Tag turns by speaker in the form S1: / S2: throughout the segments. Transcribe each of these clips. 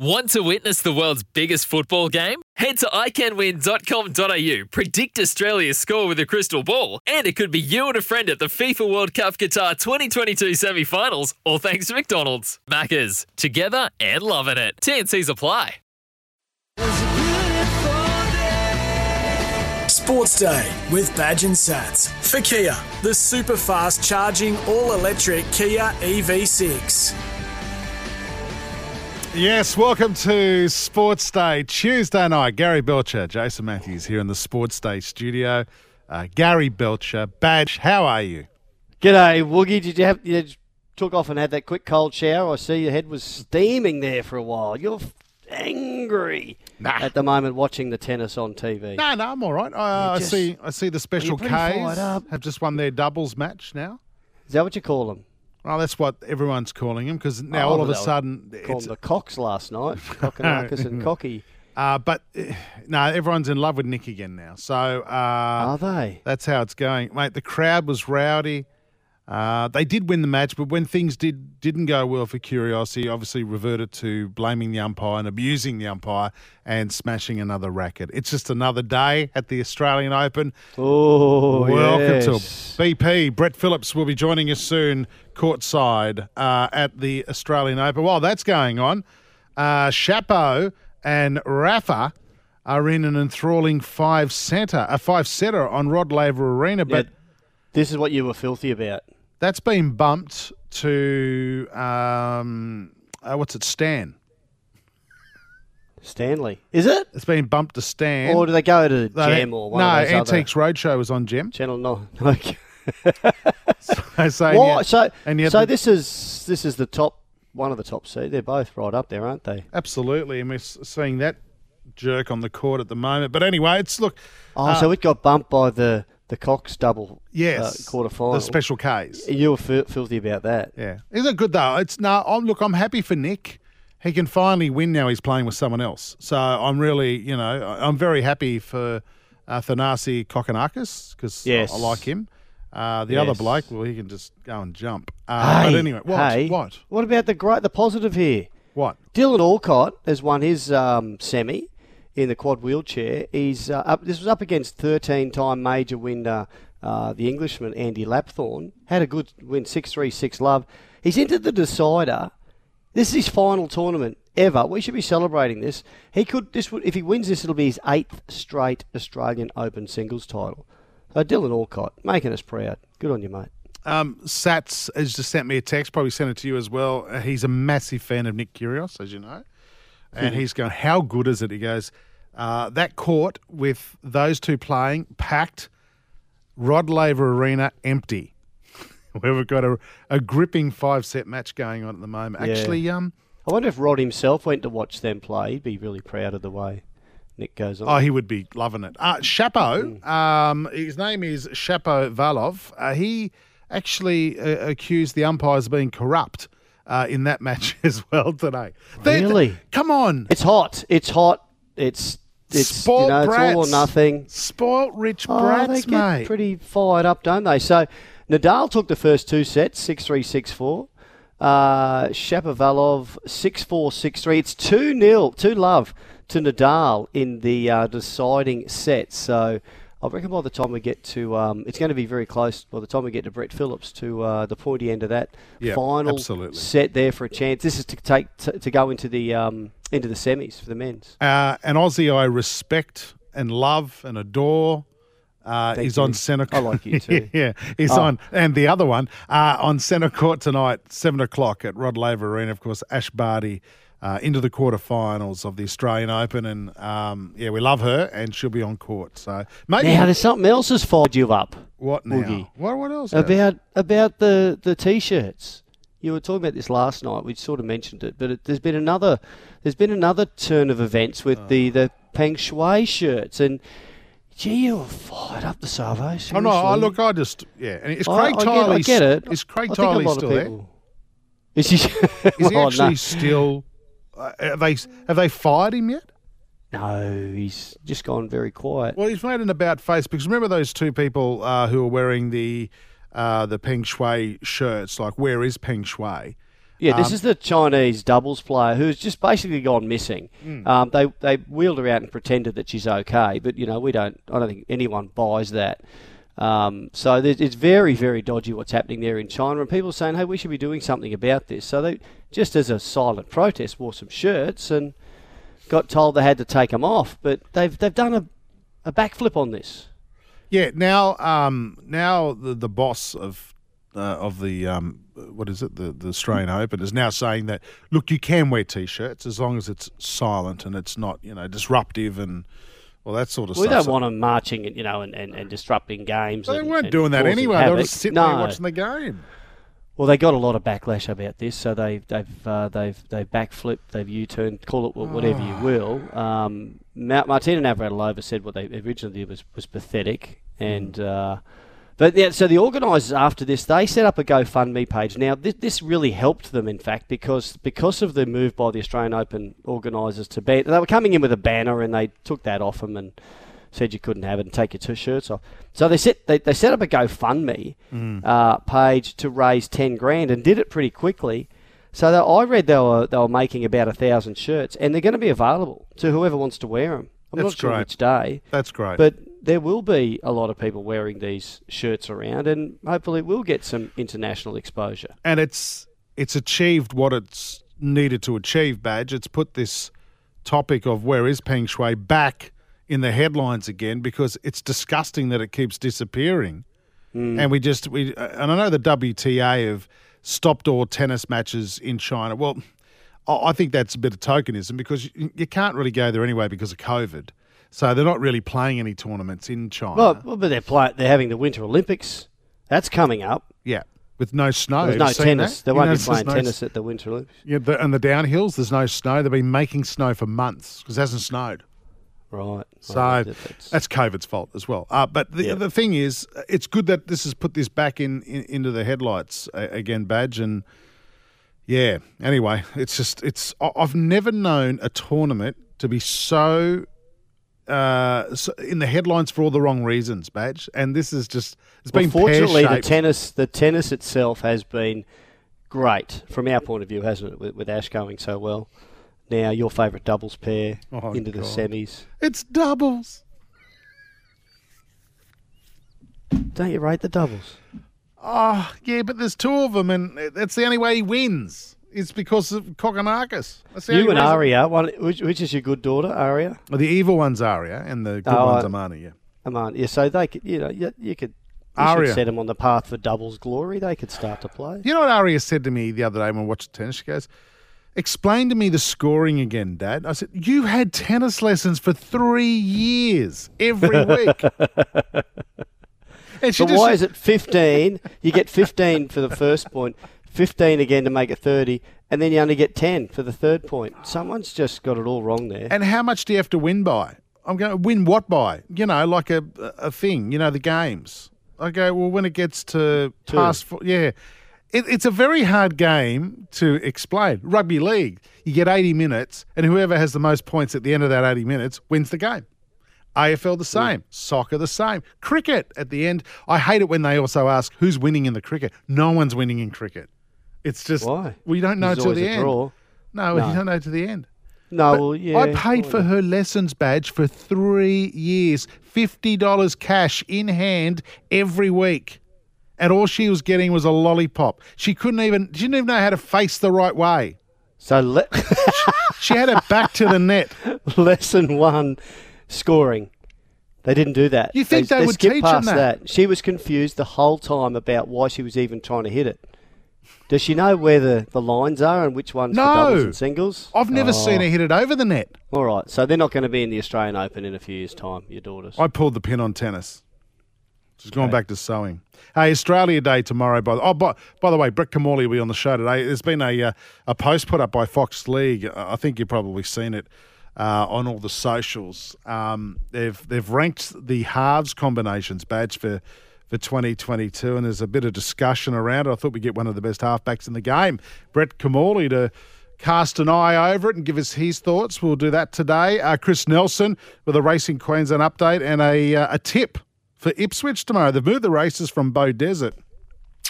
S1: Want to witness the world's biggest football game? Head to iCanWin.com.au, predict Australia's score with a crystal ball, and it could be you and a friend at the FIFA World Cup Qatar 2022 semi finals, all thanks to McDonald's. Maccas, together and loving it. TNC's apply.
S2: Sports Day with Badge and Sats. For Kia, the super fast charging all electric Kia E EV6.
S3: Yes, welcome to Sports Day Tuesday night. Gary Belcher, Jason Matthews here in the Sports Day studio. Uh, Gary Belcher, Badge, how are you?
S4: G'day, Woogie. Did you have you took off and had that quick cold shower? I see your head was steaming there for a while. You're angry
S3: Nah.
S4: at the moment watching the tennis on TV.
S3: No, no, I'm all right.
S4: Just-
S3: I see. I see the Special Ks have just won their doubles match now.
S4: Is that what you call them?
S3: Well, that's what everyone's calling him because now
S4: Oh,
S3: all of a sudden
S4: Called the Cocks last night. Cockanarcus and Cocky.
S3: Uh, but uh, no, everyone's in love with Nick again now. So uh,
S4: Are they?
S3: That's how it's going, mate. The crowd was rowdy. Uh, they did win the match, but when things did didn't go well for Curiosity, obviously reverted to blaming the umpire and abusing the umpire and smashing another racket. It's just another day at the Australian Open.
S4: Oh,
S3: Welcome
S4: yes.
S3: to BP. Brett Phillips will be joining us soon, courtside uh, at the Australian Open. While that's going on, uh, Chapo and Rafa are in an enthralling five center, a five setter on Rod Laver Arena, but
S4: Yeah, this is what you were filthy about.
S3: That's been bumped to um, uh, what's it, Stan?
S4: Stanley. Is it?
S3: It's been bumped to Stan.
S4: Or do they go to
S3: They-
S4: Gem or one
S3: no,
S4: of those
S3: Antiques Roadshow was on Gem.
S4: other channel? No. Okay.
S3: so,
S4: What?
S3: yeah,
S4: so
S3: and yet
S4: so
S3: the-
S4: this is this is the top one of the top seed. They're both right up there, aren't they?
S3: Absolutely, and we're s- seeing that jerk on the court at the moment. But anyway, it's look.
S4: Oh,
S3: uh,
S4: so it got bumped by the the Cox double
S3: yes,
S4: uh, quarter final.
S3: the special Ks.
S4: You were fil- filthy about that.
S3: Yeah, isn't it good though? It's no. I'm look. I'm happy for Nick. He can finally win now. He's playing with someone else. So I'm really, you know, I- I'm very happy for uh, Thanasi Kokkinakis because
S4: Yes.
S3: I, like him. Uh, the other bloke, well, he can just go and jump. Uh, but anyway, what?
S4: hey,
S3: What?
S4: What about the great, the positive here?
S3: What?
S4: Dylan Alcott has won his um, semi in the quad wheelchair. He's uh, up. This was up against 13-time major winner, uh, the Englishman Andy Lapthorne. Had a good win, six three six love. He's entered the decider. This is his final tournament ever. We should be celebrating this. He could. This would if he wins this, it'll be his eighth straight Australian Open singles title. So Dylan Alcott making us proud. Good on you, mate.
S3: Um, Sats has just sent me a text. Probably sent it to you as well. Uh, he's a massive fan of Nick Kyrgios, as you know, and he's going, "How good is it?" He goes, uh, "That court with those two playing packed, Rod Laver Arena empty. We've got a, a gripping five set match going on at the moment.
S4: Yeah.
S3: Actually, um,
S4: I wonder if Rod himself went to watch them play. He'd be really proud of the way Nick goes on.
S3: Oh, he would be loving it. Uh, Chapo, um, his name is Shapovalov. Uh, he actually uh, accused the umpires of being corrupt uh, in that match as well today. They-
S4: Really?
S3: come on.
S4: It's hot. It's hot. It's it's
S3: Spoilt
S4: you know, it's all or
S3: brats.
S4: nothing.
S3: Spoilt rich
S4: Oh,
S3: brats,
S4: they get
S3: mate.
S4: pretty fired up, don't they? So Nadal took the first two sets, six three six four. Uh, Shapovalov six four six three. It's two 0 two love to Nadal in the uh, deciding set. So. I reckon by the time we get to, um, it's going to be very close. By the time we get to Brett Phillips to uh, the pointy end of that
S3: Yeah,
S4: final
S3: absolutely.
S4: set there for a chance. This is to take to, to go into the um, into the semis for the men's.
S3: Uh, an Aussie I respect and love and adore. Uh,
S4: Thank
S3: he's
S4: you.
S3: on centre. Court.
S4: I like you too.
S3: yeah, he's
S4: Oh.
S3: on, and the other one uh, on centre court tonight, seven o'clock at Rod Laver Arena. Of course, Ash Barty uh, into the quarterfinals of the Australian Open, and um, yeah, we love her, and she'll be on court. So maybe
S4: Now, there's something else has fired you up
S3: what now? What what else?
S4: about about the the t-shirts. You were talking about this last night. We sort of mentioned it, but it, there's been another. There's been another turn of events with the the Peng Shuai shirts, and gee, you were fired up the Savo.
S3: Oh no! I look, I just yeah. And is Craig
S4: I
S3: Tiley?
S4: I get it.
S3: Is Craig Tiley still there?
S4: Is he?
S3: Is he
S4: Oh, no.
S3: actually still? Uh, have they have they fired him yet?
S4: No, he's just gone very quiet.
S3: Well, he's made an about face because remember those two people uh, who are wearing the uh, the Peng Shuai shirts. Like, where is Peng Shuai?
S4: Yeah, this
S3: Um,
S4: is the Chinese doubles player who's just basically gone missing.
S3: Hmm.
S4: Um, they they wheeled her out and pretended that she's okay, but you know we don't. I don't think anyone buys that. Um, so it's very very dodgy what's happening there in China, and people are saying, hey, we should be doing something about this. So they just as a silent protest wore some shirts and got told they had to take them off, but they've they've done a a backflip on this.
S3: Yeah, now um, now the the boss of uh, of the um, what is it the the Australian Open is now saying that look, you can wear t-shirts as long as it's silent and it's not you know disruptive and well that sort of
S4: We
S3: stuff.
S4: We don't
S3: So-
S4: want them marching and you know and, and, and disrupting games.
S3: they
S4: and-
S3: weren't doing that anyway. They were just sitting
S4: no.
S3: there watching the game.
S4: Well, they got a lot of backlash about this, so they, they've uh, they've they've backflipped, they've U-turned, call it wh- whatever you will. Um, Ma- Martina Navratilova said what they originally did was, was pathetic, and uh, but yeah, so the organisers after this they set up a GoFundMe page. Now this, this really helped them, in fact, because because of the move by the Australian Open organisers to ban, they were coming in with a banner and they took that off them and said you couldn't have it and take your two shirts off. So they set they, they set up a GoFundMe uh, page to raise ten grand and did it pretty quickly. So they, I read they were they were making about a thousand shirts and they're going to be available to whoever wants to wear them. I'm
S3: That's
S4: not sure
S3: great.
S4: which day,
S3: That's great.
S4: but there will be a lot of people wearing these shirts around, and hopefully we'll get some international exposure.
S3: and it's it's achieved what it's needed to achieve. Badge. It's put this topic of where is Peng Shuai back in the headlines again because it's disgusting that it keeps disappearing. Hmm. And we just we uh, and I know the WTA have stopped all tennis matches in China. Well, I think that's a bit of tokenism because you, you can't really go there anyway because of COVID. So they're not really playing any tournaments in China.
S4: Well, well, but they're play, they're having the Winter Olympics. That's coming up.
S3: yeah, with no snow.
S4: There's no tennis.
S3: that?
S4: They
S3: You
S4: won't
S3: know,
S4: be playing
S3: no-
S4: tennis at the Winter Olympics.
S3: Yeah, the, and the downhills, there's no snow. They've been making snow for months because it hasn't snowed.
S4: Right.
S3: So
S4: that's-
S3: that's COVID's fault as well. Uh, but the,
S4: Yep.
S3: the thing is, it's good that this has put this back in, in into the headlights uh, again, badge. And yeah, anyway, it's just it's. I've never known a tournament to be so. Uh, so in the headlines for all the wrong reasons, badge, and this is just it's
S4: Well,
S3: been
S4: fortunately, the tennis the tennis itself has been great from our point of view, hasn't it? With, with Ash going so well. Now your favourite doubles pair
S3: Oh,
S4: into the semis.
S3: It's doubles.
S4: Don't you rate the doubles?
S3: Oh, yeah, but there's two of them, and that's the only way he wins. It's because of Kokkinakis.
S4: You and. Aria, one, which, which is your good daughter, Aria?
S3: Well, the evil one's Aria, and the good
S4: Oh,
S3: one's
S4: I-
S3: Amani. Yeah.
S4: Aman. Yeah, so they could, you know, you, you could. You
S3: Aria.
S4: set them on the path for doubles glory. They could start to play.
S3: You know what Aria said to me the other day when we watched the tennis? She goes, "Explain to me the scoring again, Dad." I said, "You had tennis lessons for three years every week."
S4: But
S3: just
S4: why is it 15? you get 15 for the first point, 15 again to make it 30, and then you only get 10 for the third point. Someone's just got it all wrong there.
S3: And how much do you have to win by? I'm going to win what by? You know, like a a thing. You know, the games. I go well when it gets to
S4: Two.
S3: past. Four, yeah, it, it's a very hard game to explain. Rugby league, you get 80 minutes, and whoever has the most points at the end of that 80 minutes wins the game. AFL the same, soccer the same, cricket at the end. I hate it when they also ask who's winning in the cricket. No one's winning in cricket. It's just
S4: Why?
S3: we don't know till the end.
S4: draw.
S3: No,
S4: No.
S3: you don't know to the end.
S4: No, well, yeah.
S3: I paid for her lessons badge for three years, fifty dollars cash in hand every week, and all she was getting was a lollipop. She couldn't even. She didn't even know how to face the right way.
S4: So le-
S3: She had it back to the net.
S4: lesson one, scoring. They didn't do that.
S3: You think they would
S4: skipped
S3: teach 'em
S4: past
S3: that?
S4: She was confused the whole time about why she was even trying to hit it. Does she know where the, the lines are and which ones for doubles and singles?
S3: I've never
S4: Oh.
S3: seen her oh. hit it over the net.
S4: All right, so they're not going to be in the Australian Open in a few years' time. Your daughters.
S3: I pulled the pin on tennis. She's gone back to sewing. Hey, Australia Day tomorrow. By the, oh, by, by the way, Brett Kimmorley will be on the show today. There's been a uh, a post put up by Fox League. I think you've probably seen it uh, on all the socials. Um, they've they've ranked the halves combinations badge for for 2022, and there's a bit of discussion around it. I thought we'd get one of the best halfbacks in the game, Brett Kimmorley, to cast an eye over it and give us his thoughts. We'll do that today. Uh, Chris Nelson with a Racing Queensland update and a uh, a tip for Ipswich tomorrow. They've moved the races from Beaudesert,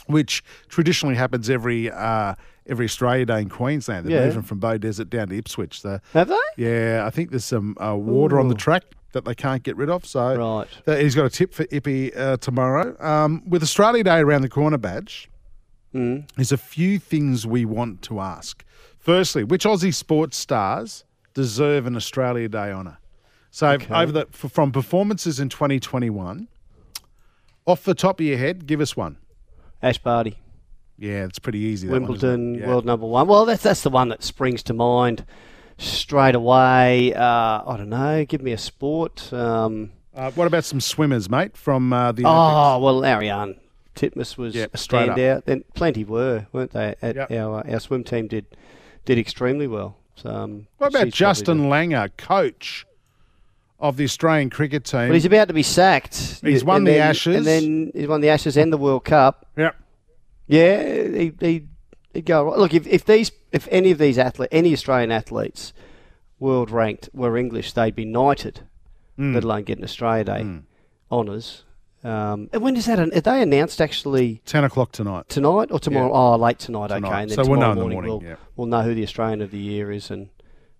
S3: which traditionally happens every uh, every Australia Day in Queensland. They're
S4: Yeah.
S3: moving from Beaudesert down to Ipswich. So,
S4: Have they?
S3: yeah, I think there's some uh, water on the track that they can't get rid of. So
S4: Right.
S3: that- he's got a tip for Ippy uh, tomorrow. Um, with Australia Day around the corner, badge.
S4: Mm.
S3: There's a few things we want to ask. Firstly, which Aussie sports stars deserve an Australia Day honour? So over the from performances in 2021, off the top of your head, give us one.
S4: Ash Barty.
S3: Yeah, it's pretty easy. one,
S4: Wimbledon
S3: it? Yeah.
S4: world number one. Well, that's that's the one that springs to mind straight away. Uh, I don't know. Give me a sport. Um,
S3: Uh, what about some swimmers, mate, from uh, the Olympics?
S4: oh well, Ariarne Titmus was
S3: Yep,
S4: a standout. Then plenty were, weren't they? At
S3: Yep.
S4: our our swim team did did extremely well. So, um,
S3: What about Justin Langer, coach of the Australian cricket team?
S4: But he's about to be sacked.
S3: He's
S4: And
S3: won the
S4: then-
S3: Ashes.
S4: and then he's won the Ashes and the World Cup.
S3: Yep.
S4: Yeah, he, he, he'd go right. Look, if, if these, if any of these athletes, any Australian athletes, world ranked, were English, they'd be knighted,
S3: Hmm.
S4: let alone getting Australia Day honours. Um, and when is that? Are they announced actually
S3: 10 o'clock tonight.
S4: tonight or tomorrow? Oh, late tonight.
S3: Tonight.
S4: Okay, and then
S3: So we'll know in the
S4: morning,
S3: morning,
S4: we'll,
S3: yeah.
S4: we'll know who the Australian of the year is. And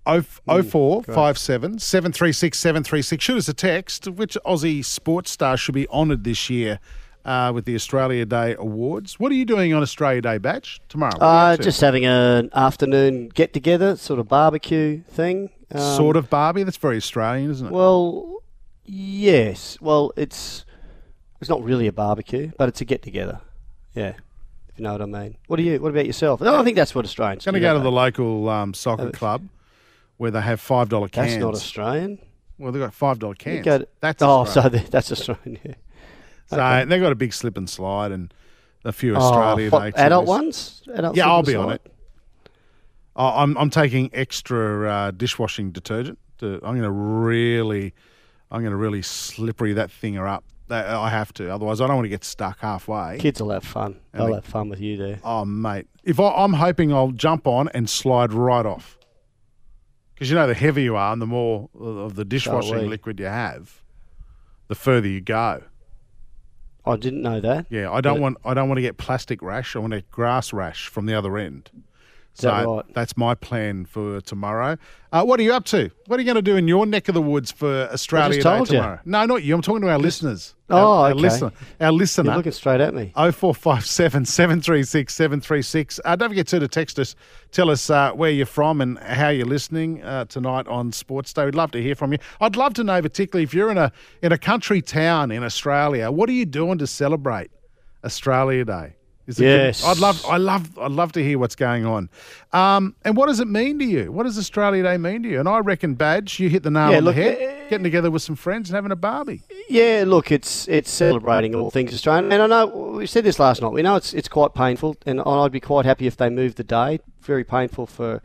S3: Oh,
S4: Hmm,
S3: 04 57 736 736. Shoot us a text. Which Aussie sports star should be honoured this year uh, with the Australia Day Awards? What are you doing on Australia Day, Badge, tomorrow? What
S4: uh,
S3: to?
S4: just having an afternoon get together, sort of barbecue thing. Um,
S3: sort of Barbie. That's very Australian, isn't it?
S4: Well, yes. Well, it's it's not really a barbecue, but it's a get together. Yeah, if you know what I mean. What do you? What about yourself? No, I think that's what Australians.
S3: going to go to the local um, soccer
S4: Uh,
S3: club where they have $5 cans.
S4: That's not Australian.
S3: Well, they've got $5
S4: You
S3: cans.
S4: to-
S3: That's
S4: oh,
S3: Australian.
S4: so that's Australian. Yeah.
S3: So they've got a big slip and slide and a few
S4: Oh,
S3: Australia
S4: what, adult ones. Adult
S3: Yeah, I'll be
S4: and
S3: on it. Oh, I'm I'm taking extra uh, dishwashing detergent. To, I'm going to really, I'm going to really slippery that thinger up. That, I have to, otherwise I don't want to get stuck halfway.
S4: Kids will have fun. They'll
S3: the-
S4: have fun with you there.
S3: Oh, mate, if I, I'm hoping I'll jump on and slide right off, because you know the heavier you are and the more of the dishwashing liquid you have, the further you go.
S4: I didn't know that.
S3: Yeah, I don't
S4: But-
S3: want I don't want to get plastic rash. I want to get grass rash from the other end. So
S4: that right?
S3: that's my plan for tomorrow. Uh, what are you up to? What are you going to do in your neck of the woods for Australia Day
S4: you.
S3: tomorrow? No, not you. I'm talking to our listeners.
S4: Oh,
S3: our, our
S4: okay.
S3: listener. Our
S4: You're looking straight at me.
S3: 0457 736 736. Uh, don't forget to, to text us. Tell us uh, where you're from and how you're listening uh, tonight on Sports Day. We'd love to hear from you. I'd love to know, particularly if you're in a in a country town in Australia, what are you doing to celebrate Australia Day? Is it good?
S4: Yes.
S3: I'd love, I love, I'd love to hear what's going on. Um, and what does it mean to you? What does Australia Day mean to you? And I reckon, Badge, you hit the nail
S4: Yeah,
S3: on
S4: look,
S3: the head.
S4: uh,
S3: getting together with some friends and having a barbie.
S4: Yeah, look, it's it's celebrating all things Australian, and I know we said this last night. We know it's it's quite painful, and I'd be quite happy if they moved the day. Very painful for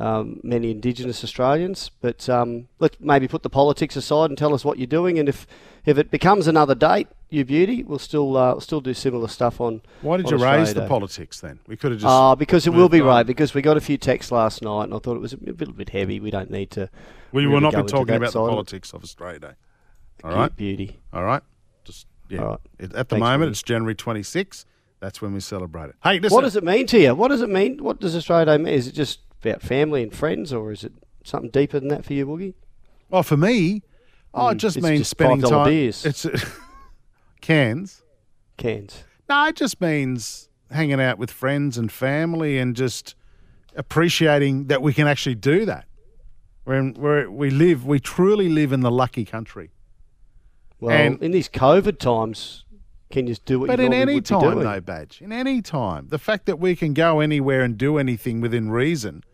S4: um, many Indigenous Australians, but um, let's maybe put the politics aside and tell us what you're doing. And if if it becomes another date, you beauty, we'll still uh, still do similar stuff on.
S3: Why did
S4: on
S3: you raise the politics then? We could have just.
S4: Ah, because it will be
S3: on.
S4: right. Because we got a few texts last night, and I thought it was a little bit heavy. We don't need to.
S3: we will not be talking about the politics of Australia Day. All right.
S4: beauty.
S3: All right. Just yeah.
S4: Right.
S3: At the
S4: Thanks,
S3: moment,
S4: Woody.
S3: it's January 26th. That's when we celebrate it. Hey, listen.
S4: What does it mean to you? What does it mean? What does Australia Day mean? Is it just about family and friends, or is it something deeper than that for you, Woogie?
S3: Well, for me, oh, it
S4: Mm,
S3: just means
S4: just
S3: spending time.
S4: beers.
S3: It's cans.
S4: Cans.
S3: No, it just means hanging out with friends and family and just appreciating that we can actually do that. When where we live, we truly live in the lucky country.
S4: Well,
S3: And-
S4: in these COVID times, can you just do what
S3: But
S4: you
S3: in any time, though, Badge, in any time, the fact that we can go anywhere and do anything within reason,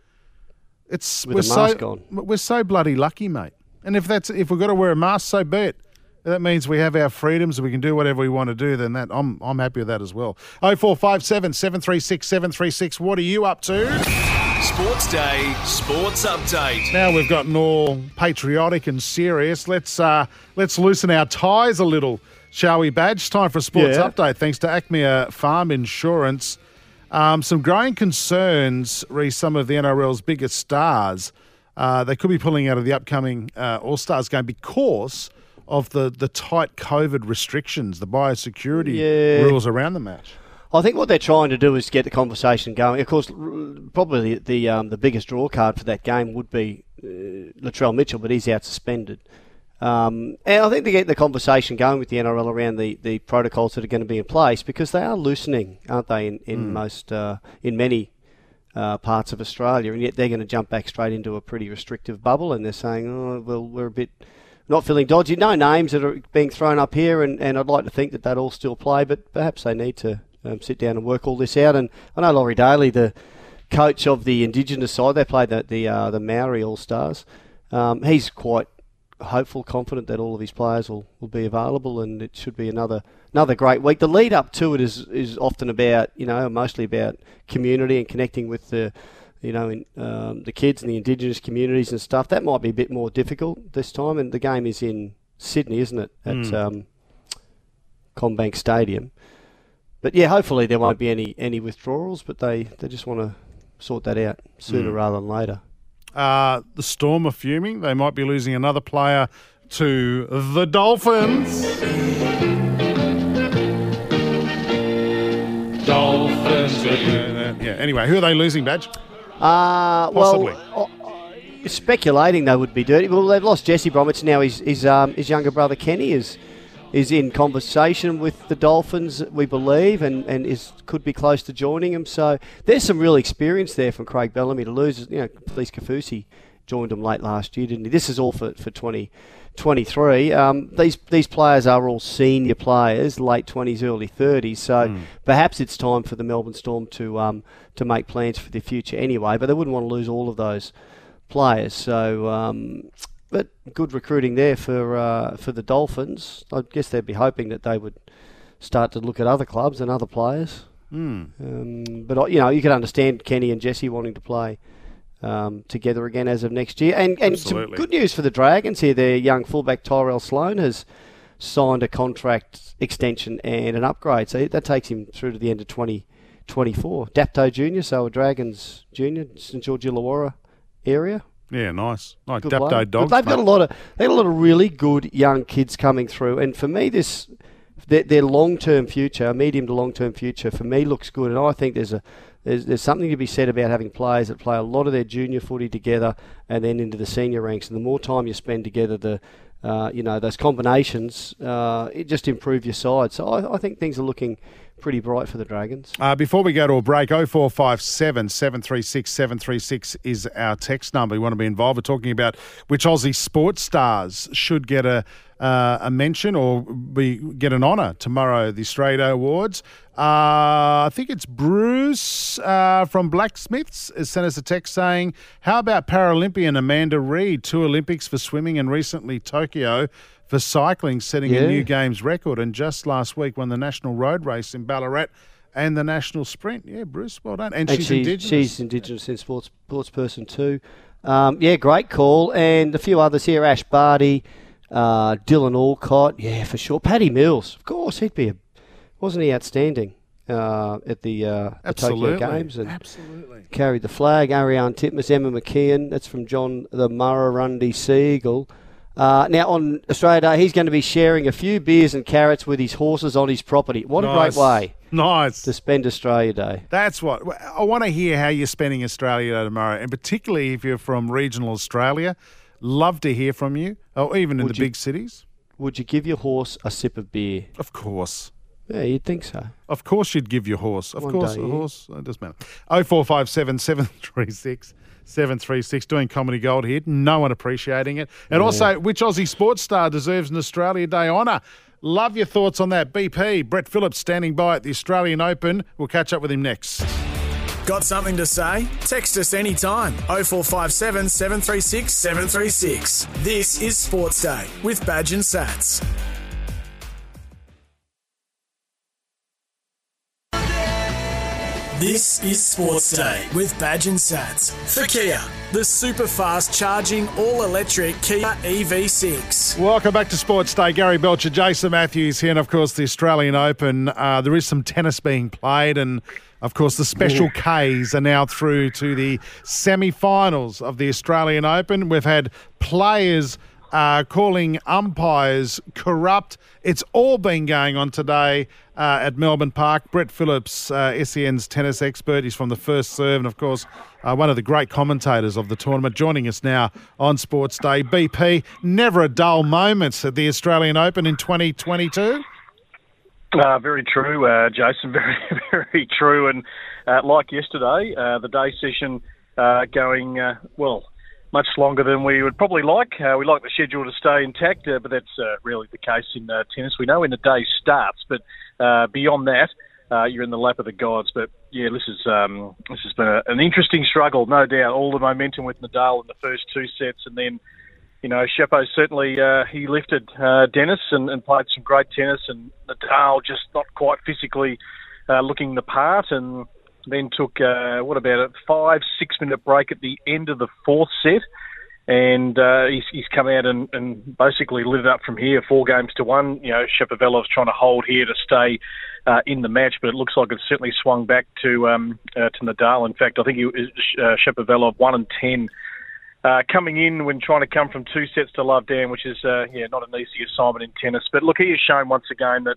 S3: it's
S4: With
S3: we're so
S4: on.
S3: we're so bloody lucky, mate. And if that's if we've got to wear a mask, so be it. That means we have our freedoms and we can do whatever we want to do, then that I'm I'm happy with that as well. 0457 736 736. What are you up to?
S5: Sports Day, Sports Update.
S3: Now we've gotten all patriotic and serious. Let's uh, let's loosen our ties a little, shall we, Badge? Time for a sports
S4: Yeah.
S3: update. Thanks to Achmea Farm Insurance. Um, some growing concerns re some of the NRL's biggest stars. Uh, they could be pulling out of the upcoming uh, All Stars game because of the, the tight COVID restrictions, the biosecurity
S4: Yeah.
S3: rules around the match.
S4: I think what they're trying to do is get the conversation going. Of course, probably the um, the biggest draw card for that game would be uh, Latrell Mitchell, but he's out suspended. Um, and I think to get the conversation going with the NRL around the, the protocols that are going to be in place because they are loosening, aren't they? In, in most uh, in many uh, parts of Australia, and yet they're going to jump back straight into a pretty restrictive bubble, and they're saying, "Oh, well, we're a bit not feeling dodgy." No names that are being thrown up here, and, and I'd like to think that that all still play, but perhaps they need to um, sit down and work all this out. And I know Laurie Daley, the coach of the Indigenous side, they played the the, uh, the Maori All Stars. Um, he's quite hopeful, confident that all of his players will, will be available, and it should be another another great week. The lead up to it is is often about you know mostly about community and connecting with the you know in, um, the kids and the indigenous communities and stuff. That might be a bit more difficult this time, and the game is in Sydney, isn't it? At um, CommBank Stadium. But yeah, hopefully there won't be any any withdrawals, but they, they just want to sort that out sooner rather than later.
S3: Uh, the Storm are fuming. They might be losing another player to the Dolphins. Dolphins. Yeah. Anyway, who are they losing, Badge?
S4: Uh,
S3: Possibly.
S4: well, uh, speculating they would be dirty. Well, they've lost Jesse Bromwich now. His his, um, his younger brother Kenny is is in conversation with the Dolphins, we believe, and, and is could be close to joining him. So there's some real experience there from Craig Bellamy to lose. You know, Felise Kaufusi joined him late last year, didn't he? This is all for for 2023. Um, these these players are all senior players, late 20s, early 30s. So perhaps it's time for the Melbourne Storm to um, to make plans for the future anyway. But they wouldn't want to lose all of those players. So, um, but good recruiting there for uh, for the Dolphins. I guess they'd be hoping that they would start to look at other clubs and other players. Um, but uh, you know, you can understand Kenny and Jesse wanting to play. Um, together again as of next year, and and some good news for the Dragons here. Their young fullback Tyrell Sloan has signed a contract extension and an upgrade, so that takes him through to the end of 2024. Dapto Junior, so a Dragons Junior, St George Illawarra area.
S3: Yeah, nice. Like
S4: Good
S3: Dapto. Dogs.
S4: But they've got a lot of they got a lot of really good young kids coming through, and for me, this their, their long term future, medium to long term future, for me looks good, and I think there's a there's, there's something to be said about having players that play a lot of their junior footy together and then into the senior ranks. And the more time you spend together, the uh, you know those combinations, uh, it just improve your side. So I, I think things are looking pretty bright for the Dragons.
S3: Uh, before we go to a break, 0457 736 736 is our text number. You want to be involved. We're talking about which Aussie sports stars should get a uh, a mention or be, get an honour tomorrow, the Australia Awards. Uh, I think it's Bruce uh, from Blacksmiths has sent us a text saying, How about Paralympian Amanda Reid? Two Olympics for swimming and recently Tokyo for cycling, setting
S4: Yeah.
S3: a new games record. And just last week won the national road race in Ballarat and the national sprint. Yeah, Bruce, well done. And,
S4: And
S3: she's,
S4: she's,
S3: Indigenous.
S4: she's Indigenous and sports sports person too. Um, yeah, great call. And a few others here: Ash Barty, uh, Dylan Alcott. Yeah, for sure. Patty Mills, of course, he'd be a. Wasn't he outstanding uh, at the, uh, the Tokyo Games and
S3: Absolutely.
S4: carried the flag? Ariarne Titmus, Emma McKeon. That's from John the Murrurundi Seagull. Uh, now on Australia Day, he's going to be sharing a few beers and carrots with his horses on his property. What a great way
S3: Nice.
S4: to spend Australia Day.
S3: That's what I want to hear how you're spending Australia Day tomorrow, and particularly if you're from regional Australia. Love to hear from you, or even in
S4: Would
S3: the
S4: you-
S3: big cities.
S4: Would you give your horse a sip of beer?
S3: Of course.
S4: Yeah, you'd think so.
S3: Of course, you'd give your horse. Of
S4: One
S3: course, a horse. It doesn't matter. 0457 736 736. Doing comedy gold here. No one appreciating it. And also, which Aussie sports star deserves an Australia Day honour? Love your thoughts on that. BP, Brett Phillips standing by at the Australian Open. We'll catch up with him next.
S2: Got something to say? Text us anytime. 0457 736 736. This is Sports Day with Badge and Sats. This is Sports Day with Badge and Sats for Kia, the super fast charging all electric Kia EV6.
S3: Welcome back to Sports Day. Gary Belcher, Jason Matthews here, and of course the Australian Open. Uh, there is some tennis being played, and of course the Special Ks are now through to the semi-finals of the Australian Open. We've had players uh, calling umpires corrupt. It's all been going on today uh, at Melbourne Park. Brett Phillips, uh, SEN's tennis expert, he's from the first serve, and of course, uh, one of the great commentators of the tournament, joining us now on Sports Day. BP, never a dull moment at the Australian Open in 2022.
S6: Uh, very true, uh, Jason. Very, very true. And uh, like yesterday, uh, the day session uh, going well much longer than we would probably like. Uh, we like the schedule to stay intact, uh, but that's uh, really the case in uh, tennis. We know when the day starts, but uh, beyond that, uh, you're in the lap of the gods. But yeah, this is um, this has been a, an interesting struggle, no doubt. All the momentum with Nadal in the first two sets, and then you know Shepo certainly he lifted Dennis and, and played some great tennis, and Nadal just not quite physically looking the part, and then took uh, what about a five six minute break at the end of the fourth set, and uh, he's, he's come out and, and basically lit it up from here, four games to one. You know, Shapovalov's trying to hold here to stay uh, in the match, but it looks like it's certainly swung back to um, uh, to Nadal. In fact, I think he, uh, Shapovalov one and ten. Uh, coming in when trying to come from two sets to love down, which is uh, yeah not an easy assignment in tennis. But look, he has shown once again that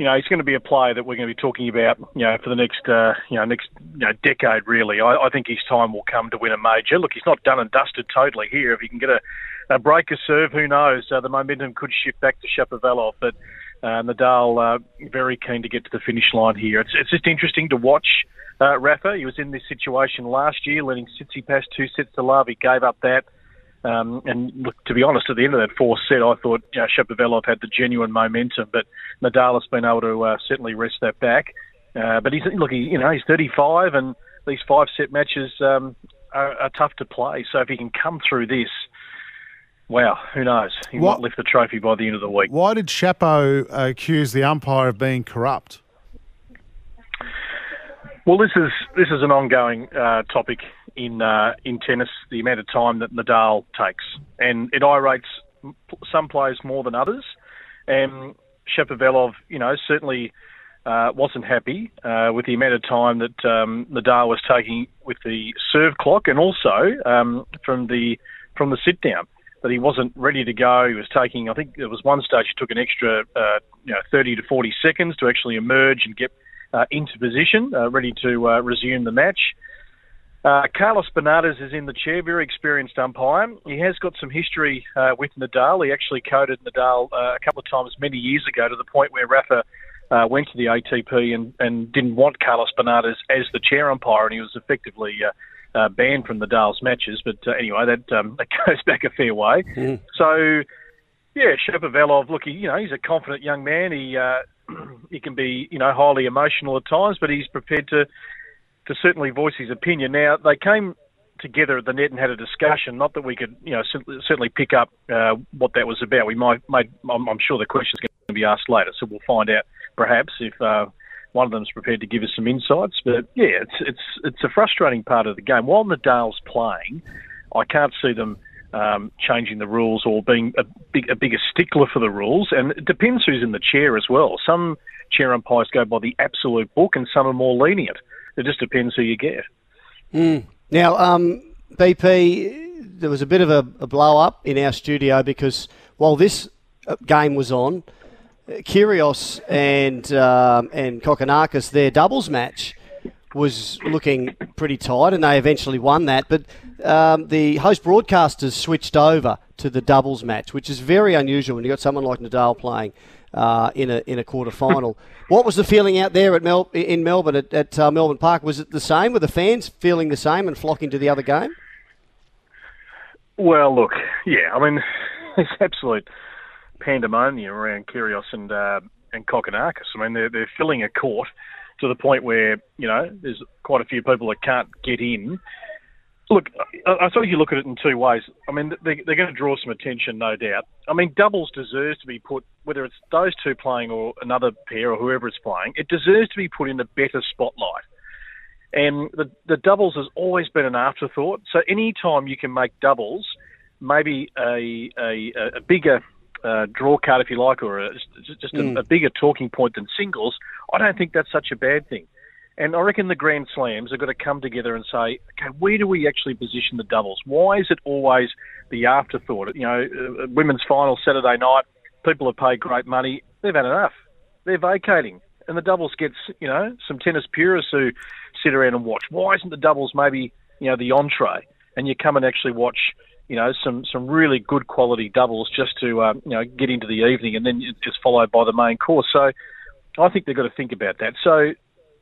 S6: you know, he's going to be a player that we're going to be talking about, you know, for the next, uh, you know, next you know, decade. Really, I, I think his time will come to win a major. Look, he's not done and dusted totally here. If he can get a, a break a serve, who knows? Uh, the momentum could shift back to Shapovalov, but uh, Nadal uh, very keen to get to the finish line here. It's it's just interesting to watch. Uh, Rafa, he was in this situation last year, letting Tsitsipas two sets to love. He gave up that. Um, and look, to be honest, at the end of that fourth set, I thought you know, Shapovalov had the genuine momentum, but Nadal has been able to uh, certainly wrest that back. Uh, but he's look, he, you know, he's 35, and these five set matches um, are, are, tough to play. So if he can come through this, wow, who knows? He what, might lift the trophy by the end of the week.
S3: Why did Chapo accuse the umpire of being corrupt?
S6: Well, this is this is an ongoing uh, topic in uh, in tennis. The amount of time that Nadal takes, and it irates some players more than others. And Shapovalov, you know, certainly uh, wasn't happy uh, with the amount of time that um, Nadal was taking with the serve clock, and also um, from the from the sit down. That he wasn't ready to go. He was taking, I think there was one stage he took an extra, uh, you know, 30 to 40 seconds to actually emerge and get uh, into position, uh, ready to uh, resume the match. Uh, Carlos Bernardes is in the chair, very experienced umpire. He has got some history uh, with Nadal. He actually coded Nadal uh, a couple of times many years ago to the point where Rafa uh, went to the ATP and, and didn't want Carlos Bernardes as the chair umpire, and he was effectively uh, uh, banned from the Nadal's matches. But anyway, that, um, that goes back a fair way. Mm. So, yeah, Shapovalov, look, he, you know, he's a confident young man. He he can be, you know, highly emotional at times, but he's prepared to to certainly voice his opinion. Now they came together at the net and had a discussion. Not that we could, you know, certainly pick up uh, what that was about. We might, might I'm, I'm, sure the question's going to be asked later, so we'll find out perhaps if uh, one of them's prepared to give us some insights. But yeah, it's it's it's a frustrating part of the game. While Nadal's playing, I can't see them. Um, changing the rules or being a, big, a bigger stickler for the rules, and it depends who's in the chair as well. Some chair umpires go by the absolute book, and some are more lenient it just depends who you get.
S4: Mm. Now, um, BP, there was a bit of a, a blow up in our studio because while this uh, game was on, Kyrgios and um, and Kokkinakis, their doubles match was looking pretty tight, and they eventually won that. But um, the host broadcasters switched over to the doubles match, which is very unusual when you've got someone like Nadal playing uh, in a in a quarter final. what was the feeling out there at Mel- in Melbourne at, at uh, Melbourne Park? Was it the same? Were the fans feeling the same and flocking to the other game?
S6: Well, look, yeah, I mean, it's absolute pandemonium around Kyrgios and uh, and Kokkinakis. I mean, they're they're filling a court to the point where you know there's quite a few people that can't get in. Look, I, suppose you look at it in two ways. I mean, they, they're going to draw some attention, no doubt. I mean, doubles deserves to be put, whether it's those two playing or another pair or whoever is playing, it deserves to be put in a better spotlight. And the, the doubles has always been an afterthought. So any time you can make doubles, maybe a, a, a bigger uh, draw card, if you like, or a, just a,
S4: Mm.
S6: a bigger talking point than singles, I don't think that's such a bad thing. And I reckon the Grand Slams have got to come together and say, okay, where do we actually position the doubles? Why is it always the afterthought? You know, uh, women's final Saturday night, people have paid great money. They've had enough. They're vacating. And the doubles gets, you know, some tennis purists who sit around and watch. Why isn't the doubles maybe, you know, the entree? And you come and actually watch, you know, some, some really good quality doubles just to, um, you know, get into the evening and then it's just followed by the main course. So I think they've got to think about that. So,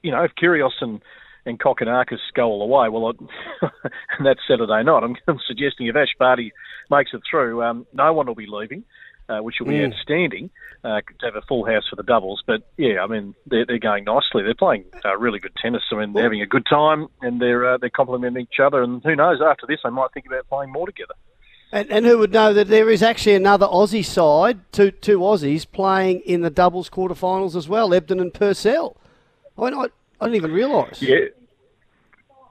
S6: you know, if Kyrgios and, and Kokkinakis go all the way, well, and that's Saturday night. I'm, I'm suggesting if Ash Barty makes it through, um, no one will be leaving, uh, which will be
S4: Mm.
S6: outstanding uh, to have a full house for the doubles. But yeah, I mean, they're, they're going nicely. They're playing uh, really good tennis. I mean, they're having a good time and they're uh, they're complementing each other. And who knows, after this, they might think about playing more together.
S4: And, and who would know that there is actually another Aussie side, two two Aussies playing in the doubles quarterfinals as well, Ebden and Purcell. I mean, I, I didn't even realise.
S6: Yeah.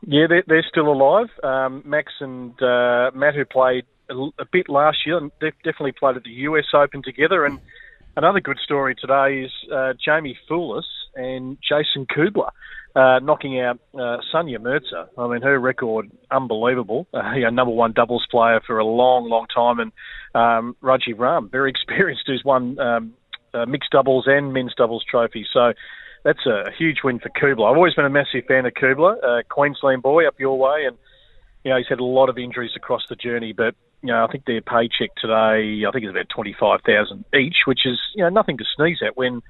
S6: Yeah, they're, they're still alive. Um, Max and uh, Matt, who played a, a bit last year, they've definitely played at the US Open together. And another good story today is uh, Jaimee Fourlis and Jason Kubler uh, knocking out uh, Sania Mirza. I mean, her record, unbelievable. Uh, yeah, number one doubles player for a long, long time. And um, Ram, very experienced, who's won um, uh, mixed doubles and men's doubles trophies. So that's a huge win for Kubler. I've always been a massive fan of Kubler, uh, Queensland boy up your way, and you know he's had a lot of injuries across the journey. But you know I think their paycheck today, I think it's about twenty five thousand each, which is you know nothing to sneeze at when.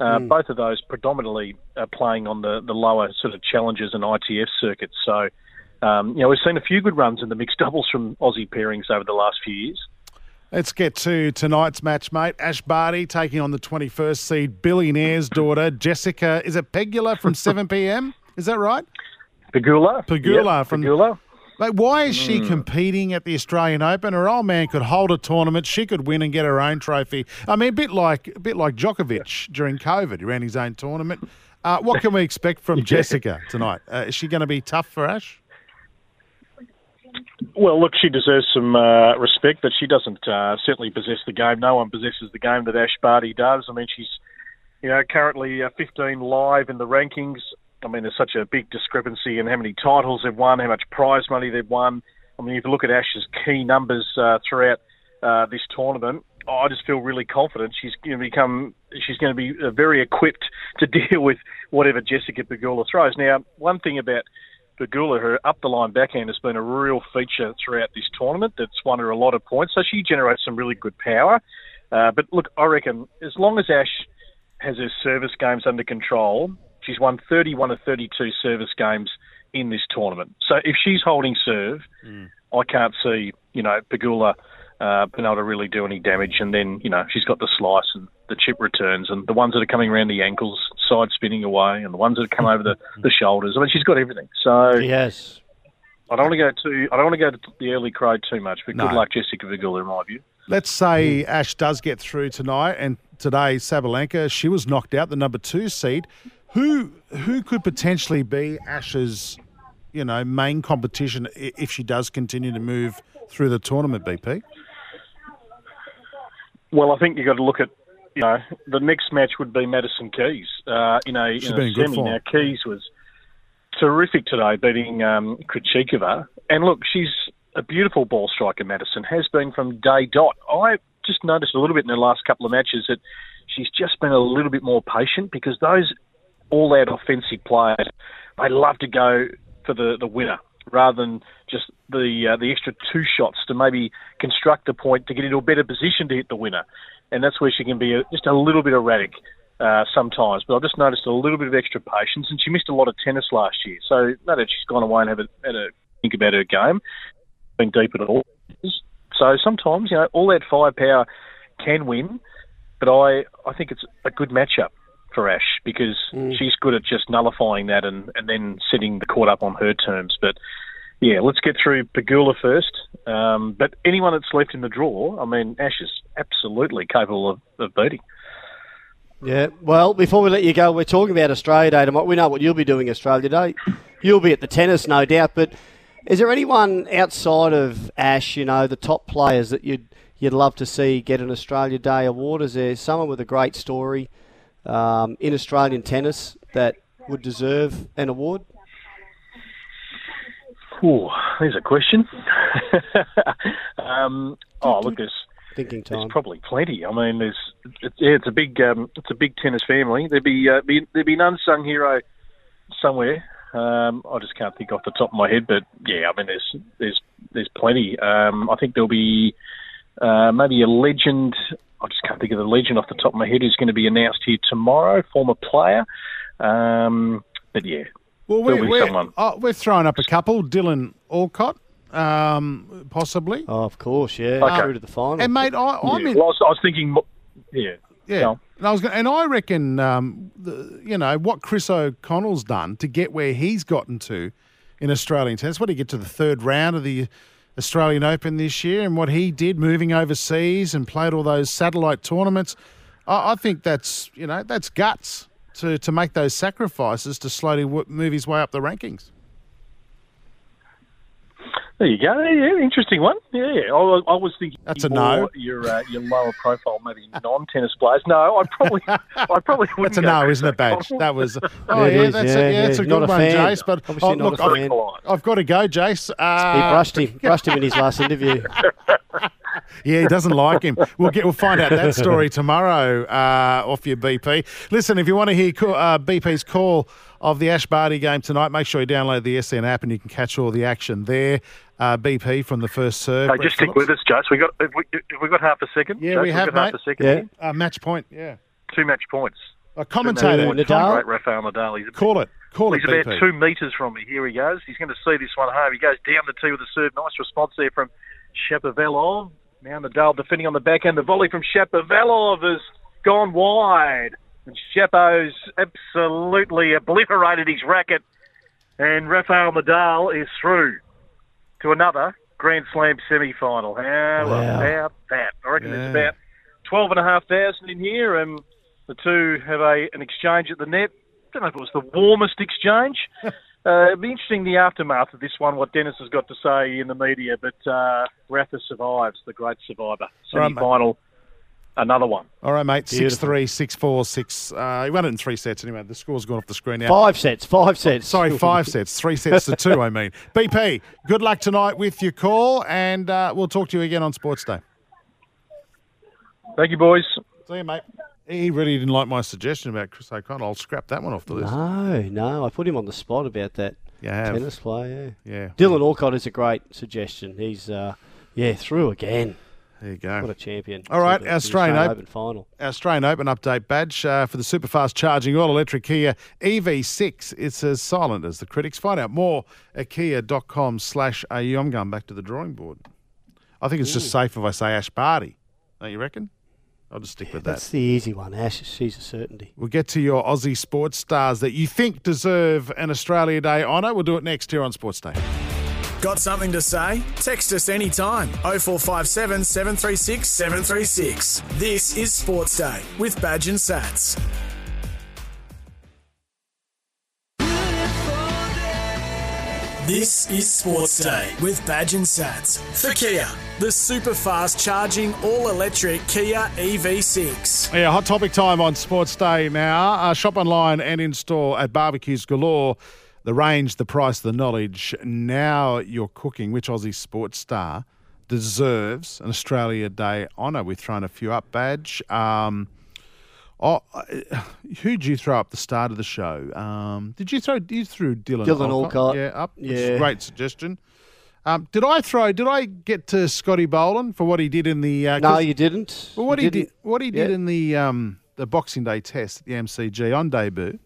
S6: Uh,
S4: Mm.
S6: Both of those predominantly are playing on the, the lower sort of challenges and ITF circuits. So, um, you know, we've seen a few good runs in the mixed doubles from Aussie pairings over the last few years.
S3: Let's get to tonight's match, mate. Ash Barty taking on the 21st seed billionaire's daughter, Jessica. Is it Pegula from 7 p.m.? Is that right?
S6: Pegula.
S3: Pegula
S6: Yep,
S3: from
S6: Pagula.
S3: Mate, why is she
S6: Mm.
S3: competing at the Australian Open? Her old man could hold a tournament. She could win and get her own trophy. I mean, a bit like a bit like Djokovic during COVID. He ran his own tournament. Uh, what can we expect from Jessica tonight? Uh, is she going to be tough for Ash?
S6: Well, look, she deserves some uh, respect, but she doesn't uh, certainly possess the game. No one possesses the game that Ash Barty does. I mean, she's you know currently uh, 15 live in the rankings. I mean, there's such a big discrepancy in how many titles they've won, how much prize money they've won. I mean, if you look at Ash's key numbers uh, throughout uh, this tournament, I just feel really confident she's going to become. She's going to be uh, very equipped to deal with whatever Jessica Pegula throws. Now, one thing about Pegula, her up the line backhand has been a real feature throughout this tournament. That's won her a lot of points. So she generates some really good power. Uh, but look, I reckon as long as Ash has her service games under control, she's won 31 of 32 service games in this tournament. So if she's holding serve, I can't see, you know, Pegula uh, being able to really do any damage. And then, you know, she's got the slice and the chip returns and the ones that are coming around the ankles, side spinning away, and the ones that come over the, the shoulders. I mean, she's got everything. So
S4: Yes.
S6: I don't want to go too. I don't want to go to the early crowd too much. But good luck, Jessica Pegula, in my view.
S3: Let's say Ash does get through tonight, and today Sabalenka, she was knocked out, the number two seed. Who who could potentially be Ash's, you know, main competition if she does continue to move through the tournament? BP.
S6: Well, I think you've got to look at, you know, the next match would be Madison Keys uh, in a,
S3: She's
S6: in
S3: been
S6: a semi. Now, Keys was terrific today, beating um, Krejcikova. And look, she's a beautiful ball striker, Madison, has been from day dot. I just noticed a little bit in the last couple of matches that she's just been a little bit more patient because those all-out offensive players, they love to go for the, the winner rather than just the uh, the extra two shots to maybe construct the point to get into a better position to hit the winner. And that's where she can be a, just a little bit erratic uh, sometimes. But I've just noticed a little bit of extra patience, and she missed a lot of tennis last year. So no doubt she's gone away and had a, had a think about her game, been deep at all. So sometimes, you know, all that firepower can win, but I, I think it's a good matchup for Ash because she's good at just nullifying that and, and then setting the court up on her terms. But yeah, let's get through Pagula first. Um, but anyone that's left in the draw, I mean, Ash is absolutely capable of, of beating.
S4: Yeah. Well, before we let you go, we're talking about Australia Day tomorrow. We know what you'll be doing Australia Day. you'll be at the tennis, no doubt. But is there anyone outside of Ash, you know, the top players that you'd you'd love to see get an Australia Day award? Is there someone with a great story um, in Australian tennis that would deserve an award?
S7: Ooh, there's a question. um, oh, look, there's
S4: Thinking
S7: there's probably plenty. I mean, there's it's, yeah, it's a big um, it's a big tennis family. There'd be, uh, be there'd be an unsung hero somewhere. Um, I just can't think off the top of my head, but yeah, I mean, there's there's there's plenty. Um, I think there'll be uh, maybe a legend. I just can't think of the legend off the top of my head who's going to be announced here tomorrow. Former player, um, but yeah,
S3: Well, we're,
S7: be
S3: we're,
S7: someone.
S3: oh, we're throwing up a couple. Dylan Alcott, um, possibly.
S4: Oh, of course, yeah.
S7: Okay.
S4: Through to the final.
S3: And mate, I, I'm
S7: yeah.
S3: in.
S7: Well, I was, I was thinking, yeah,
S3: Yeah,
S7: Go
S3: and I was, gonna, and I reckon, um, the, you know, what Chris O'Connell's done to get where he's gotten to in Australian tennis. What did he get to the third round of the Australian Open this year, and what he did moving overseas and played all those satellite tournaments. I, I think that's you know that's guts to to make those sacrifices to slowly w- move his way up the rankings.
S7: There you go. Yeah, interesting one. Yeah, yeah. I, was- I was thinking
S3: That's a no.
S7: Your uh, your lower profile, maybe non-tennis players. No, I probably I probably wouldn't.
S3: That's a no, isn't it, Badge? That was. Oh
S4: It
S3: yeah,
S4: is,
S3: that's
S4: yeah,
S3: a, yeah,
S4: yeah.
S3: it's a
S4: Not
S3: good
S4: a
S3: one,
S4: fan.
S3: Jace. But
S4: Obviously
S3: oh,
S4: not
S3: look,
S4: a
S3: I've,
S4: fan.
S3: I've got to go, Jace. Uh,
S4: he brushed him, brushed him in his last interview.
S3: Yeah, he doesn't like him. We'll get we'll find out that story tomorrow uh, off your BP. Listen, if you want to hear co- uh, BP's call of the Ash Barty game tonight, make sure you download the SN app and you can catch all the action there. Uh, BP from the first serve.
S7: Hey, just stick
S3: Phillips.
S7: with us, Jace. We got have we, have we got half a second.
S3: Yeah,
S7: Jace,
S3: we have,
S7: got half a second.
S4: Yeah.
S3: Uh, match point. Yeah,
S7: Two match points.
S3: a commentator.
S7: Two match
S4: Nadal?
S7: Great Rafael Nadal. He's,
S3: Call it. Call
S7: he's
S3: it.
S7: about
S3: BP.
S7: two metres from me. Here he goes. He's going to see this one home. He goes down the tee with a serve. Nice response there from Shapovalov. Now Nadal defending on the back end. The volley from Shapovalov has gone wide. And Shapo's absolutely obliterated his racket. And Rafael Nadal is through to another Grand Slam semi-final. How
S4: Wow.
S7: about that? I reckon
S3: Yeah.
S7: there's about 12,500 in here, and the two have a an exchange at the net. I don't know if it was the warmest exchange. uh, it'll be interesting the aftermath of this one, what Dennis has got to say in the media. But uh, Rafa survives, the great survivor.
S3: All right, mate.
S7: Semi-final, another one.
S3: All right, mate. Six
S4: Beautiful.
S3: three, six four, six. Uh, he won it in three sets anyway. The score's gone off the screen now.
S4: Five sets, five sets.
S3: Sorry, five sets. Three sets to two, I mean. BP, good luck tonight with your call, and uh, we'll talk to you again on Sports Day.
S7: Thank you, boys.
S3: See you, mate. He really didn't like my suggestion about Chris O'Connell. I'll scrap that one off the list.
S4: No, no, I put him on the spot about that
S3: have.
S4: tennis player. Yeah.
S3: Yeah.
S4: Dylan Alcott is a great suggestion. He's, uh, yeah, through again.
S3: There you go.
S4: What a champion.
S3: All right,
S4: the
S3: Australian Open.
S4: Open final.
S3: Australian Open update badge uh, for the super fast charging all electric Kia EV6. It's as silent as the critics. Find out more at kia.com slash AU. I'm going back to the drawing board. I think it's just safe if I say Ash Barty. Don't you reckon? I'll just stick with that.
S4: That's the easy one, Ash. She's a certainty.
S3: We'll get to your Aussie sports stars that you think deserve an Australia Day honour. We'll do it next here on Sports Day.
S2: Got something to say? Text us anytime. 0457 736 736. This is Sports Day with Badge and Sats. This is Sports Day with Badge and Sats for Kia, the super fast charging all electric Kia E EV6.
S3: Yeah, hot topic time on Sports Day now. Uh, shop online and in store at Barbecues Galore. The range, the price, the knowledge. Now you're cooking. Which Aussie sports star deserves an Australia Day honour? We've thrown a few up, badge. Um, oh, uh, who'd you throw up the start of the show? Um, did you throw? You threw Dylan.
S4: Dylan Alcott.
S3: Yeah, up. Which is a
S4: Yeah.
S3: great suggestion. Um, did I throw? Did I get to Scotty Boland for what he did in the? Uh,
S4: No, you didn't.
S3: well, what
S4: You
S3: he did,
S4: didn't.
S3: what he did
S4: Yeah.
S3: in the um, the Boxing Day test at the MCG on debut,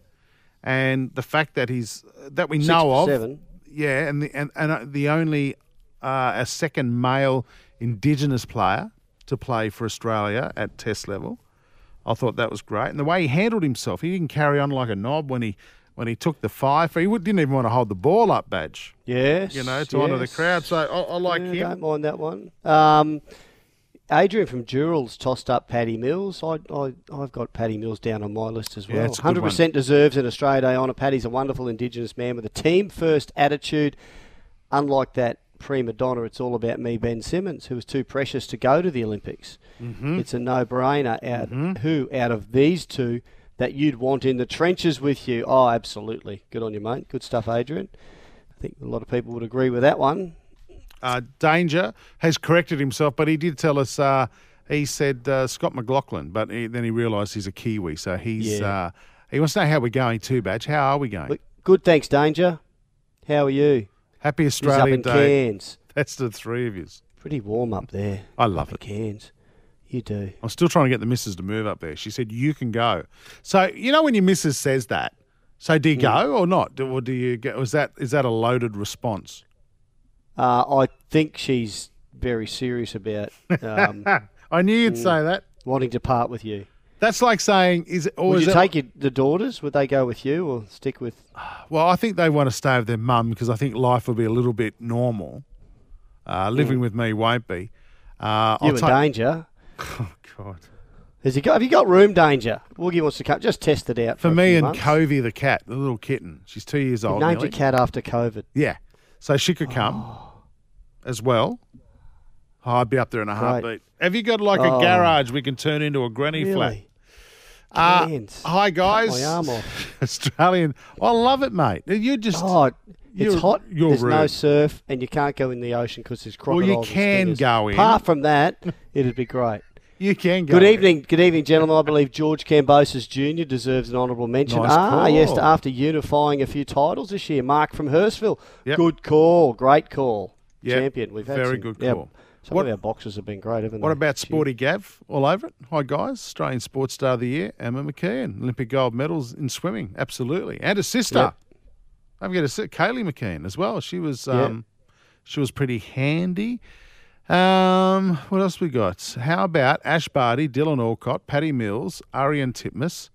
S3: and the fact that he's that we
S4: Six
S3: know of,
S4: seven.
S3: yeah, and the and, and uh, the only uh, a second male Indigenous player to play for Australia at Test level. I thought that was great, and the way he handled himself, he didn't carry on like a knob when he when he took the five. He didn't even want to hold the ball up, badge.
S4: Yes.
S3: You know, to honour the crowd. So I, I like
S4: Yeah,
S3: him.
S4: Don't mind that one. Um, Adrian from Durrell's tossed up Patty Mills. I, I, I've got Patty Mills down on my list as well.
S3: good
S4: 100% deserves an Australia Day honour. Patty's a wonderful Indigenous man with a team first attitude. Unlike that prima donna, it's all about me, Ben Simmons, who was too precious to go to the Olympics.
S3: Mm-hmm.
S4: It's a no brainer. Out Who out of these two that you'd want in the trenches with you? Oh, absolutely. Good on you, mate. Good stuff, Adrian. I think a lot of people would agree with that one.
S3: Uh, Danger has corrected himself, but he did tell us. Uh, he said uh, Scott McLaughlin, but he, then he realised he's a Kiwi, so he's.
S4: Yeah.
S3: Uh, he wants to know how we're going too, Badge. How are we going?
S4: Good, thanks, Danger. How are you?
S3: Happy
S4: He's up
S3: Australian
S4: in
S3: Day.
S4: Cairns.
S3: That's the three of you.
S4: Pretty warm up there.
S3: I love it.
S4: Cairns. You do.
S3: I'm still trying to get the missus to move up there. She said you can go. So you know when your missus says that. So do you
S4: Hmm.
S3: go or not? Do- Or do you get? Was that is that a loaded response?
S4: Uh, I think she's very serious about um,
S3: I knew you'd say that.
S4: wanting to part with you.
S3: That's like saying is or
S4: Would
S3: is
S4: you take your, the daughters? Would they go with you or stick with?
S3: Well, I think they want to stay with their mum because I think life will be a little bit normal. Uh, living with me won't be. Uh.
S4: You
S3: I'll take-
S4: Danger.
S3: Oh God.
S4: Has he got? Have you got room danger? Woogie wants to come. Just test it out
S3: For
S4: for,
S3: me and
S4: months.
S3: Covey the cat, the little kitten. She's two years old.
S4: named
S3: nearly.
S4: your cat after COVID.
S3: Yeah. So she could come
S4: Oh.
S3: as well. Oh, I'd be up there in a
S4: Great.
S3: heartbeat. Have you got like
S4: Oh.
S3: a garage we can turn into a granny flat? Uh, hi guys.
S4: my arm off.
S3: Australian. I love it, mate. You just
S4: Oh, it's
S3: You're-
S4: hot.
S3: you're
S4: there's no
S3: rude.
S4: surf, and you can't go in the ocean because there's crocodiles.
S3: Well, you
S4: crocodiles. and
S3: can
S4: stingers.
S3: go in.
S4: Apart from that, it'd be great.
S3: you can go.
S4: Good
S3: in.
S4: evening, good evening, gentlemen. I believe George Kambosos Jr. deserves an honourable mention.
S3: Nice
S4: ah,
S3: call.
S4: yes, after unifying a few titles this year. Mark from Hurstville.
S3: Yep.
S4: Good call, great call.
S3: Yep.
S4: Champion. We've had
S3: Very
S4: some-
S3: good
S4: yeah,
S3: call.
S4: Some
S3: What-
S4: of our boxes have been great, haven't
S3: What
S4: they?
S3: What
S4: about.
S3: Sporty Gav all over it? Hi guys, Australian Sports Star of the Year, Emma McKeon, Olympic gold medals in swimming, absolutely, and a sister.
S4: Yep.
S3: Don't forget a sister, Kaylee McKeown as well. She was
S4: Yep.
S3: um, she was pretty handy. Um, what else we got? How about Ash Barty, Dylan Alcott, Patty Mills, Ariarne Titmus,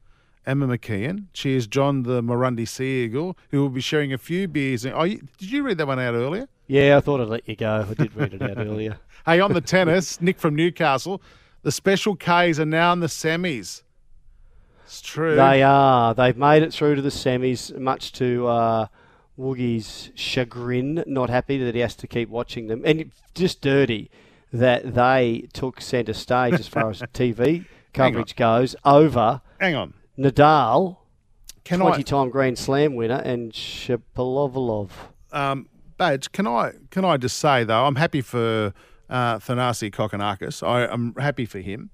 S3: Emma McKeon. Cheers, John the Morundi Sea Eagle, who will be sharing a few beers. Oh, you, did you read that one out earlier?
S4: Yeah, I thought I'd let you go. I did read it out earlier.
S3: Hey, on the tennis, Nick from Newcastle. The special Ks are now in the semis. It's true.
S4: They are. They've made it through to the semis, much to uh, Woogie's chagrin. Not happy that he has to keep watching them, and just dirty that they took centre stage as far as TV coverage goes over
S3: Hang on.
S4: Nadal,
S3: Can
S4: twenty-time Grand Slam winner, and Shapovalov.
S3: um, Badge? Can I can I just say though, I'm happy for uh, Thanasi Kokkinakis. I, I'm happy for him,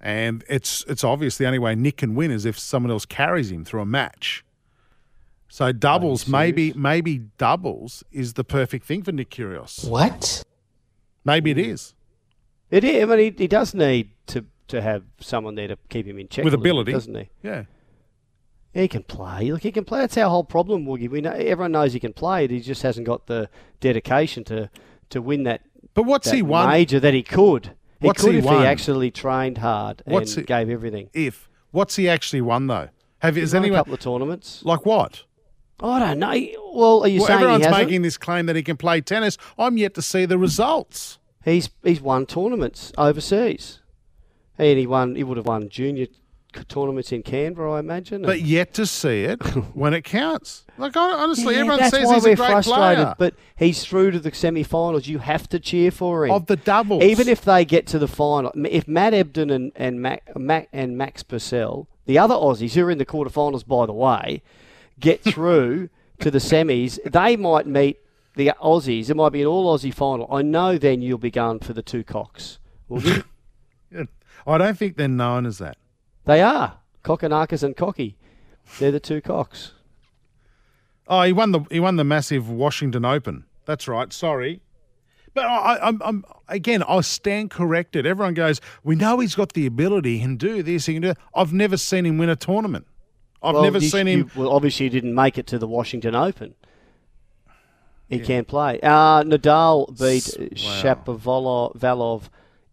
S3: and it's it's obvious the only way Nick can win is if someone else carries him through a match. So doubles, maybe maybe doubles is the perfect thing for Nick Kyrgios.
S8: What?
S3: Maybe it is.
S4: It is. I mean, he, he does need to, to have someone there to keep him in check
S3: With ability.
S4: bit, doesn't he?
S3: Yeah.
S4: He can play. Look, he can play. That's our whole problem, Woogie. We know everyone knows he can play. He just hasn't got the dedication to to win that.
S3: But what's he won?
S4: major that he could? He
S3: What's
S4: could
S3: he
S4: if
S3: won?
S4: he actually trained hard and
S3: What's he-
S4: gave everything.
S3: If what's he actually won though? Have
S4: He's
S3: is
S4: a
S3: anyone
S4: couple of tournaments.
S3: like what?
S4: I don't know. Well, are you
S3: Well,
S4: saying
S3: everyone's making this claim that he can play tennis. I'm yet to see the results.
S4: He's he's won tournaments overseas, and he won. He would have won junior tournaments in Canberra, I imagine.
S3: But yet to see it when it counts. Like honestly,
S4: Yeah,
S3: everyone says he's a great
S4: frustrated.
S3: player.
S4: But he's through to the semi-finals. You have to cheer for him.
S3: of the doubles,
S4: Even if they get to the final, if Matt Ebden and and, Mac, Mac, and Max Purcell, the other Aussies who are in the quarterfinals, by the way, get through to the semis, they might meet the Aussies. It might be an all Aussie final. I know then you'll be going for the two cocks. Will you?
S3: I don't think they're known as that.
S4: They are Kokkinakis and Cocky. They're the two cocks.
S3: Oh, he won the he won the massive Washington Open. That's right. Sorry. But I, I- I'm, I'm again. I stand corrected. Everyone goes. We know he's got the ability. He can do this. He can do. That. I've never seen him win a tournament. I've
S4: Well,
S3: never
S4: you-
S3: seen him.
S4: you- well, obviously, he didn't make it to the Washington Open. He can't play. Uh, Nadal beat Shapovalov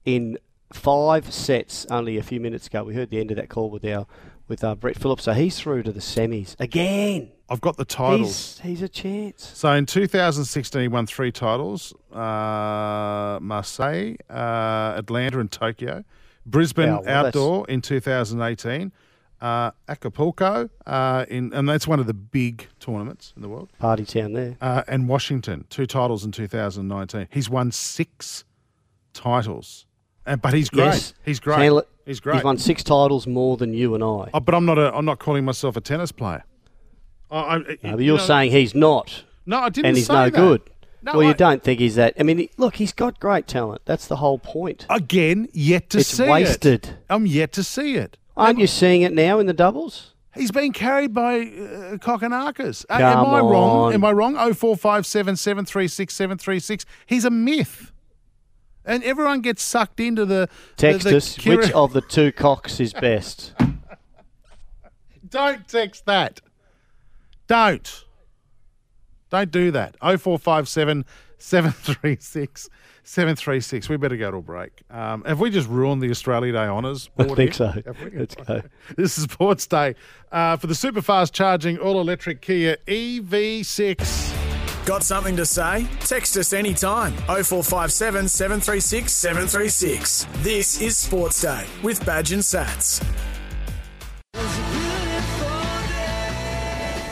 S4: in five sets only a few minutes ago. We heard the end of that call with our with uh, Brett Phillips. So he's through to the semis again.
S3: I've got the titles.
S4: He's, he's a chance.
S3: So in 2016, he won three titles: uh, Marseille, uh, Atlanta, and Tokyo. Brisbane
S4: well, that's-
S3: outdoor in 2018. Uh, Acapulco uh, in, and that's one of the big tournaments in the world.
S4: Party town there.
S3: Uh, and Washington, two titles in 2019. He's won six titles, but he's great.
S4: Yes.
S3: He's great.
S4: It.
S3: He's great.
S4: He's won six titles more than you and I.
S3: Oh, but I'm not. A, I'm not calling myself a tennis player. I, I,
S4: No,
S3: you
S4: but you're
S3: know-
S4: saying he's not.
S3: no, I didn't
S4: and he's no
S3: that.
S4: good.
S3: No,
S4: well, you don't think he's that. I mean, look, he's got great talent. That's the whole point.
S3: Again, yet to
S4: It's
S3: see it.
S4: wasted.
S3: I'm yet to see it.
S4: Aren't you seeing it now in the doubles?
S3: He's been carried by uh, Kokkinakis. Uh, am I wrong? Am I wrong? Oh four five seven seven three six seven three six. He's a myth, and everyone gets sucked into the
S4: Text
S3: the, the
S4: us
S3: curi-
S4: which of the two cocks is best.
S3: Don't text that. Don't. Don't do that. 0457 736 736. We better go to a break. Um, have we just ruined the Australia Day honours?
S4: I think
S3: here?
S4: so.
S3: Have we?
S4: Let's go.
S3: This is Sports Day uh, for the super fast charging all electric Kia E EV6.
S2: Got something to say? Text us anytime. 0457 736 736. This is Sports Day with Badge and Sats.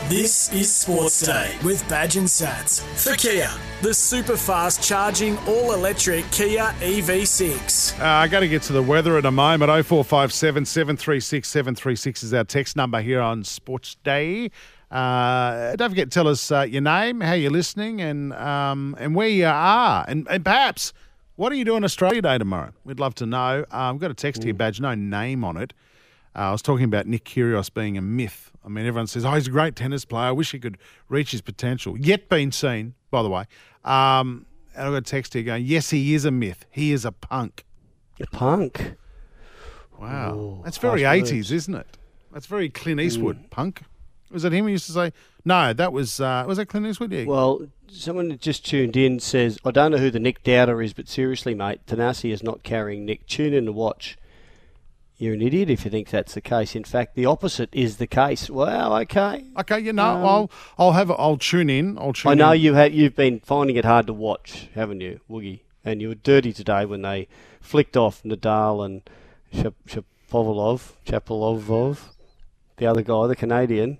S2: This is Sports Day with Badge and Sats. For Kia, the super fast charging all electric Kia E EV6.
S3: Uh, I got to get to the weather in a moment. 0457 736 736 is our text number here on Sports Day. Uh, don't forget to tell us uh, your name, how you're listening, and um, and where you are, and, and perhaps what are you doing Australia Day tomorrow? We'd love to know. Uh, I've got a text here, badge, no name on it. Uh, I was talking about Nick Kyrgios being a myth. I mean, everyone says, "Oh, he's a great tennis player. I wish he could reach his potential." Yet been seen, by the way. Um, and I've got a text here going, "Yes, he is a myth. He is a punk."
S4: A punk.
S3: Wow,
S4: Ooh,
S3: that's very eighties,
S4: words.
S3: isn't it? That's very Clint Eastwood
S4: Mm.
S3: punk. Was it him who used to say? No, that was uh, was that Clint Eastwood? Yeah.
S4: Well, someone just tuned in says, I don't know who the Nick Dowder is, but seriously, mate, Tanasi is not carrying Nick. Tune in to watch. You're an idiot if you think that's the case. In fact, the opposite is the case. Well, okay.
S3: okay, you know,
S4: um,
S3: I'll I'll have a, I'll tune in. I'll tune.
S4: I know
S3: in.
S4: you have. You've been finding it hard to watch, haven't you, Woogie? And you were dirty today when they flicked off Nadal and Shap- Shapovalov, Chapovalov, the other guy, the Canadian,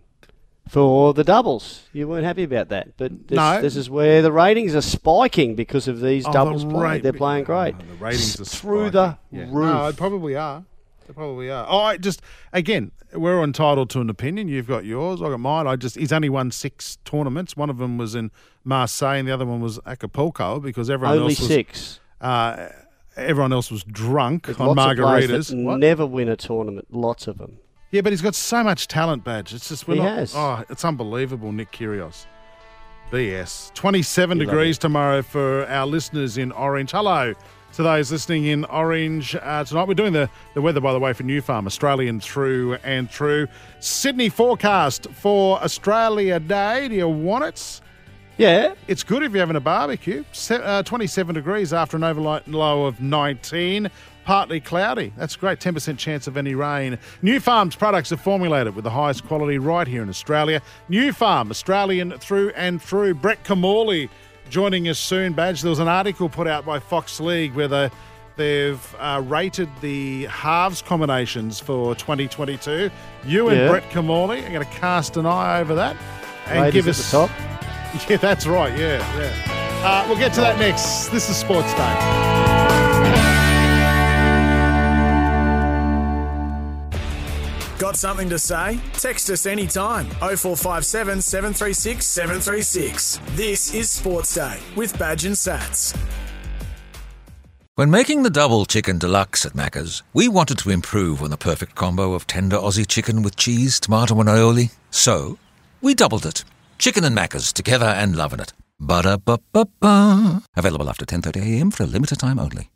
S4: for the doubles. You weren't happy about that, but this,
S3: No.
S4: this is where the ratings are spiking because of these
S3: Oh,
S4: doubles
S3: the
S4: played. They're playing great.
S3: Oh, the ratings are
S4: through the.
S3: Yeah.
S4: roof.
S3: No, they probably are. They probably are. Oh, I just again, we're entitled to an opinion. You've got yours. I got mine. I just he's only won six tournaments. One of them was in Marseille, and the other one was Acapulco because everyone
S4: Only
S3: else was
S4: six.
S3: Uh, everyone else was drunk
S4: There's
S3: on
S4: lots of players
S3: margaritas.
S4: that never win a tournament. Lots of them.
S3: Yeah, but he's got so much talent, badge. It's just we're
S4: He
S3: not,
S4: has.
S3: Oh, it's unbelievable, Nick Kyrgios. BS. Twenty-seven
S4: You
S3: degrees tomorrow for our listeners in Orange. Hello to those listening in Orange uh, tonight. We're doing the, the weather, by the way, for Nufarm, Australian through and through. Sydney forecast for Australia Day. Do you want it?
S4: Yeah.
S3: It's good if you're having a barbecue. Se- uh, 27 degrees after an overnight low of 19. Partly cloudy. That's great. 10% chance of any rain. Nufarm's products are formulated with the highest quality right here in Australia. Nufarm, Australian through and through. Brett Kimmorley joining us soon, Badge. There was an article put out by Fox League where they, they've uh, rated the halves combinations for 2022. You and
S4: Yeah.
S3: Brett Kimmorley are going to cast an eye over that and
S4: Ladies
S3: give us
S4: the top.
S3: yeah, that's right. Yeah, yeah. Uh, we'll get to that next. This is Sports Day.
S2: Got something to say? Text us anytime. 0457 736 736. This is Sports Day with Badge and Sats.
S9: When making the double chicken deluxe at Macca's, we wanted to improve on the perfect combo of tender Aussie chicken with cheese, tomato, and aioli. So, we doubled it. Chicken and Macca's together and loving it. Ba-da-ba-ba-ba. Available after 10.30am for a limited time only.